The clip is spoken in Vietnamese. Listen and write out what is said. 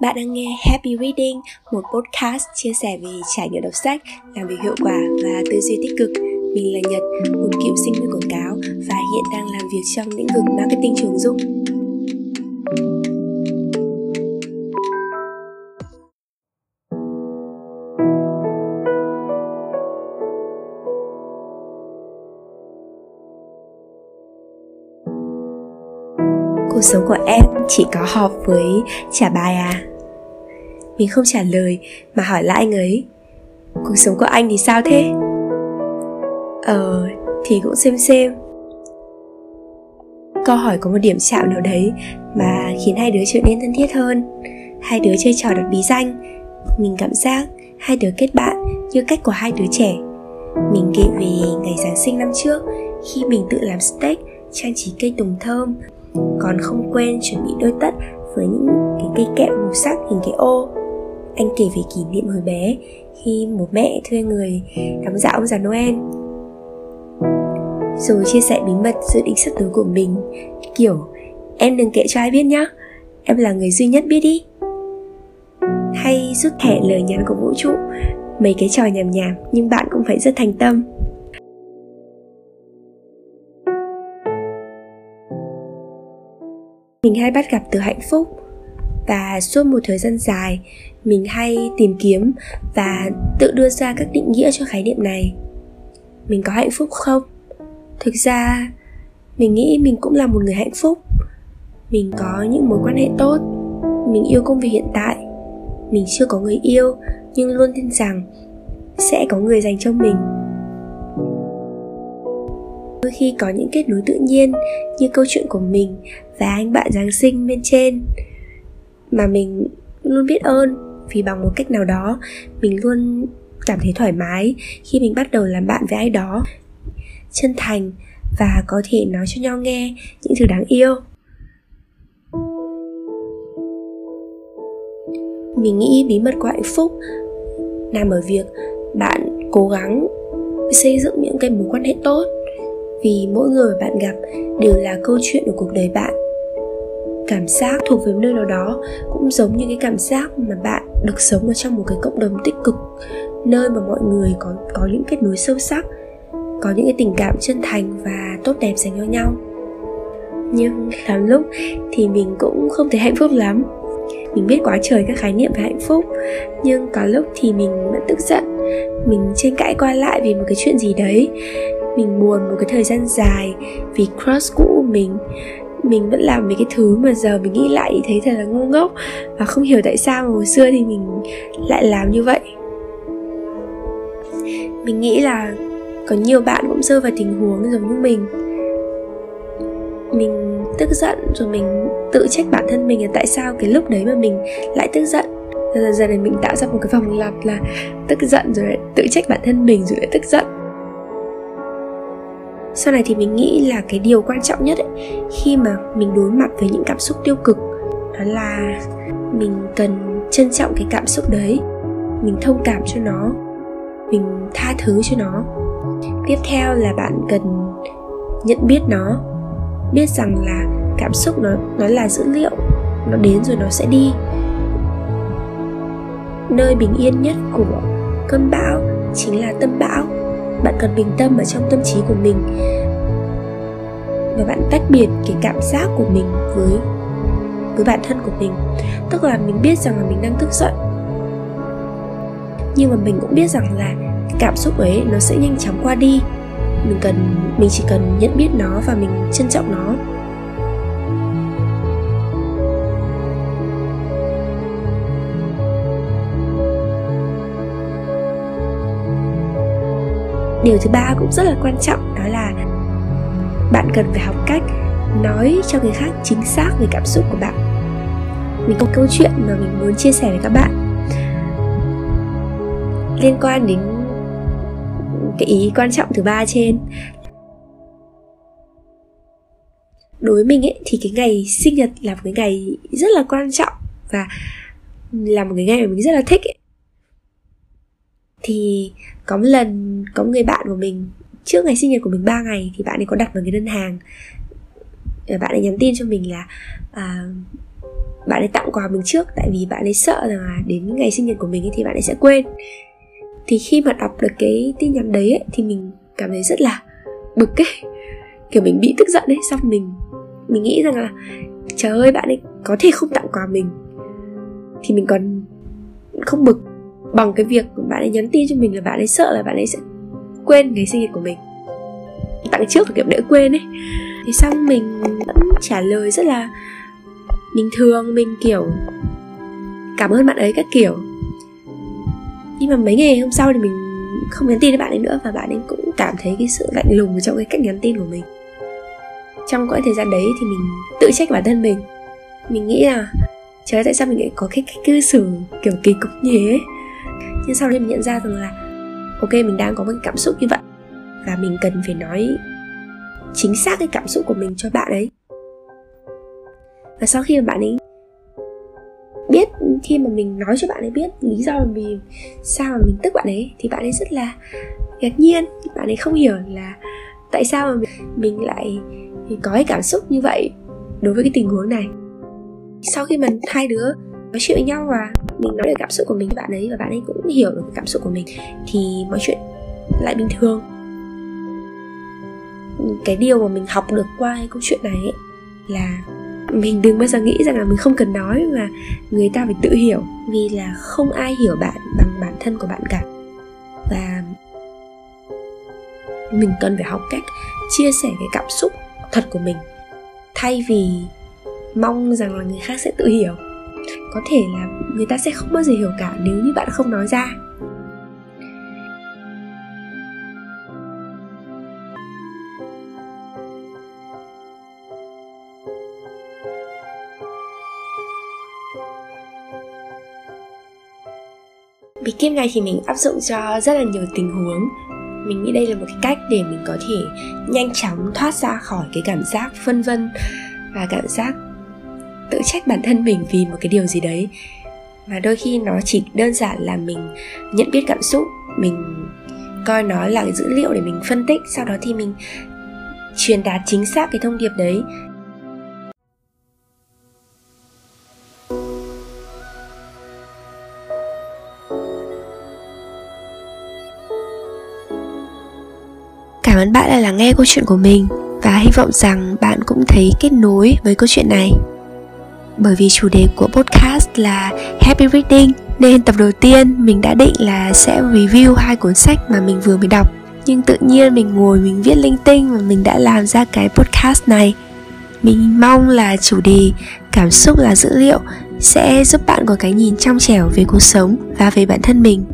Bạn đang nghe Happy Reading, một podcast chia sẻ về trải nghiệm đọc sách, làm việc hiệu quả và tư duy tích cực. Mình là Nhật, một cựu sinh viên quảng cáo và hiện đang làm việc trong lĩnh vực marketing trường dụng. Sống của em chỉ có họp với trả bài à? Mình không trả lời mà hỏi lại anh ấy. Cuộc sống của anh thì sao thế? Ờ thì cũng xem xem. Câu hỏi có một điểm chạm nào đấy mà khiến hai đứa trở nên thân thiết hơn. Hai đứa chơi trò đặt bí danh. Mình cảm giác hai đứa kết bạn như cách của hai đứa trẻ. Mình kể về ngày giáng sinh năm trước khi mình tự làm steak trang trí cây tùng thơm còn không quên chuẩn bị đôi tất với những cái cây kẹo màu sắc hình cái ô. Anh kể về kỷ niệm hồi bé, khi bố mẹ thuê người đóng giả ông già Noel. Rồi chia sẻ bí mật dự định sắp tới của mình, kiểu, em đừng kể cho ai biết nhá, em là người duy nhất biết đi. Hay rút thẻ lời nhắn của vũ trụ, mấy cái trò nhảm nhảm nhưng bạn cũng phải rất thành tâm. Mình hay bắt gặp từ hạnh phúc. Và suốt một thời gian dài, mình hay tìm kiếm và tự đưa ra các định nghĩa cho khái niệm này. Mình có hạnh phúc không? Thực ra, mình nghĩ mình cũng là một người hạnh phúc. Mình có những mối quan hệ tốt. Mình yêu công việc hiện tại. Mình chưa có người yêu, nhưng luôn tin rằng sẽ có người dành cho mình đôi khi có những kết nối tự nhiên như câu chuyện của mình và anh bạn giáng sinh bên trên. Mà mình luôn biết ơn, vì bằng một cách nào đó, mình luôn cảm thấy thoải mái khi mình bắt đầu làm bạn với ai đó. Chân thành và có thể nói cho nhau nghe những thứ đáng yêu. Mình nghĩ bí mật của hạnh phúc nằm ở việc bạn cố gắng xây dựng những cái mối quan hệ tốt vì mỗi người bạn gặp đều là câu chuyện của cuộc đời bạn. Cảm giác thuộc về nơi nào đó cũng giống như cái cảm giác mà bạn được sống ở trong một cái cộng đồng tích cực, nơi mà mọi người có có những kết nối sâu sắc, có những cái tình cảm chân thành và tốt đẹp dành cho nhau. Nhưng lắm lúc thì mình cũng không thấy hạnh phúc lắm. Mình biết quá trời các khái niệm về hạnh phúc, nhưng có lúc thì mình vẫn tức giận. Mình tranh cãi qua lại vì một cái chuyện gì đấy mình buồn một cái thời gian dài vì crush cũ của mình. Mình vẫn làm mấy cái thứ mà giờ mình nghĩ lại thì thấy thật là ngu ngốc và không hiểu tại sao mà hồi xưa thì mình lại làm như vậy. Mình nghĩ là có nhiều bạn cũng rơi vào tình huống giống như mình. Mình tức giận rồi mình tự trách bản thân mình là tại sao cái lúc đấy mà mình lại tức giận. Dần dần này mình tạo ra một cái vòng lặp là tức giận rồi lại tự trách bản thân mình rồi lại tức giận sau này thì mình nghĩ là cái điều quan trọng nhất ấy, khi mà mình đối mặt với những cảm xúc tiêu cực đó là mình cần trân trọng cái cảm xúc đấy. Mình thông cảm cho nó. Mình tha thứ cho nó. Tiếp theo là bạn cần nhận biết nó. Biết rằng là cảm xúc nó nó là dữ liệu. Nó đến rồi nó sẽ đi. Nơi bình yên nhất của cơn bão chính là tâm bão bạn cần bình tâm ở trong tâm trí của mình. Và bạn tách biệt cái cảm giác của mình với với bản thân của mình. Tức là mình biết rằng là mình đang tức giận. Nhưng mà mình cũng biết rằng là cái cảm xúc ấy nó sẽ nhanh chóng qua đi. Mình cần, mình chỉ cần nhận biết nó và mình trân trọng nó. Điều thứ ba cũng rất là quan trọng, đó là bạn cần phải học cách nói cho người khác chính xác về cảm xúc của bạn. Mình có câu chuyện mà mình muốn chia sẻ với các bạn. Liên quan đến cái ý quan trọng thứ ba trên. Đối với mình ấy, thì cái ngày sinh nhật là một cái ngày rất là quan trọng và là một cái ngày mà mình rất là thích ấy thì có một lần có một người bạn của mình trước ngày sinh nhật của mình 3 ngày thì bạn ấy có đặt vào cái đơn hàng. Bạn ấy nhắn tin cho mình là à, bạn ấy tặng quà mình trước tại vì bạn ấy sợ rằng là đến ngày sinh nhật của mình ấy thì bạn ấy sẽ quên. Thì khi mà đọc được cái tin nhắn đấy ấy, thì mình cảm thấy rất là bực ấy. Kiểu mình bị tức giận ấy xong mình mình nghĩ rằng là trời ơi bạn ấy có thể không tặng quà mình. Thì mình còn không bực bằng cái việc bạn ấy nhắn tin cho mình là bạn ấy sợ là bạn ấy sẽ quên ngày sinh nhật của mình. Tặng trước kiểu để quên ấy. Thì xong mình vẫn trả lời rất là bình thường, mình kiểu cảm ơn bạn ấy các kiểu. Nhưng mà mấy ngày hôm sau thì mình không nhắn tin với bạn ấy nữa và bạn ấy cũng cảm thấy cái sự lạnh lùng trong cái cách nhắn tin của mình. Trong quãng thời gian đấy thì mình tự trách bản thân mình. Mình nghĩ là trời tại sao mình lại có cái cách cư xử kiểu kỳ cục như thế? Nhưng sau đấy mình nhận ra rằng là ok mình đang có một cái cảm xúc như vậy. Và mình cần phải nói chính xác cái cảm xúc của mình cho bạn ấy. Và sau khi mà bạn ấy biết khi mà mình nói cho bạn ấy biết lý do vì sao mà mình tức bạn ấy thì bạn ấy rất là ngạc nhiên. Bạn ấy không hiểu là tại sao mà mình, mình lại có cái cảm xúc như vậy đối với cái tình huống này. Sau khi mà hai đứa nói chuyện với nhau và mình nói được cảm xúc của mình với bạn ấy và bạn ấy cũng hiểu được cảm xúc của mình thì mọi chuyện lại bình thường. Cái điều mà mình học được qua cái câu chuyện này ấy, là mình đừng bao giờ nghĩ rằng là mình không cần nói mà người ta phải tự hiểu vì là không ai hiểu bạn bằng bản thân của bạn cả. Và mình cần phải học cách chia sẻ cái cảm xúc thật của mình thay vì mong rằng là người khác sẽ tự hiểu có thể là người ta sẽ không bao giờ hiểu cả nếu như bạn không nói ra. Bí kíp này thì mình áp dụng cho rất là nhiều tình huống. Mình nghĩ đây là một cái cách để mình có thể nhanh chóng thoát ra khỏi cái cảm giác phân vân và cảm giác tự trách bản thân mình vì một cái điều gì đấy mà đôi khi nó chỉ đơn giản là mình nhận biết cảm xúc, mình coi nó là cái dữ liệu để mình phân tích, sau đó thì mình truyền đạt chính xác cái thông điệp đấy Cảm ơn bạn đã lắng nghe câu chuyện của mình và hy vọng rằng bạn cũng thấy kết nối với câu chuyện này. Bởi vì chủ đề của podcast là Happy Reading, nên tập đầu tiên mình đã định là sẽ review hai cuốn sách mà mình vừa mới đọc. Nhưng tự nhiên mình ngồi mình viết linh tinh và mình đã làm ra cái podcast này. Mình mong là chủ đề cảm xúc là dữ liệu sẽ giúp bạn có cái nhìn trong trẻo về cuộc sống và về bản thân mình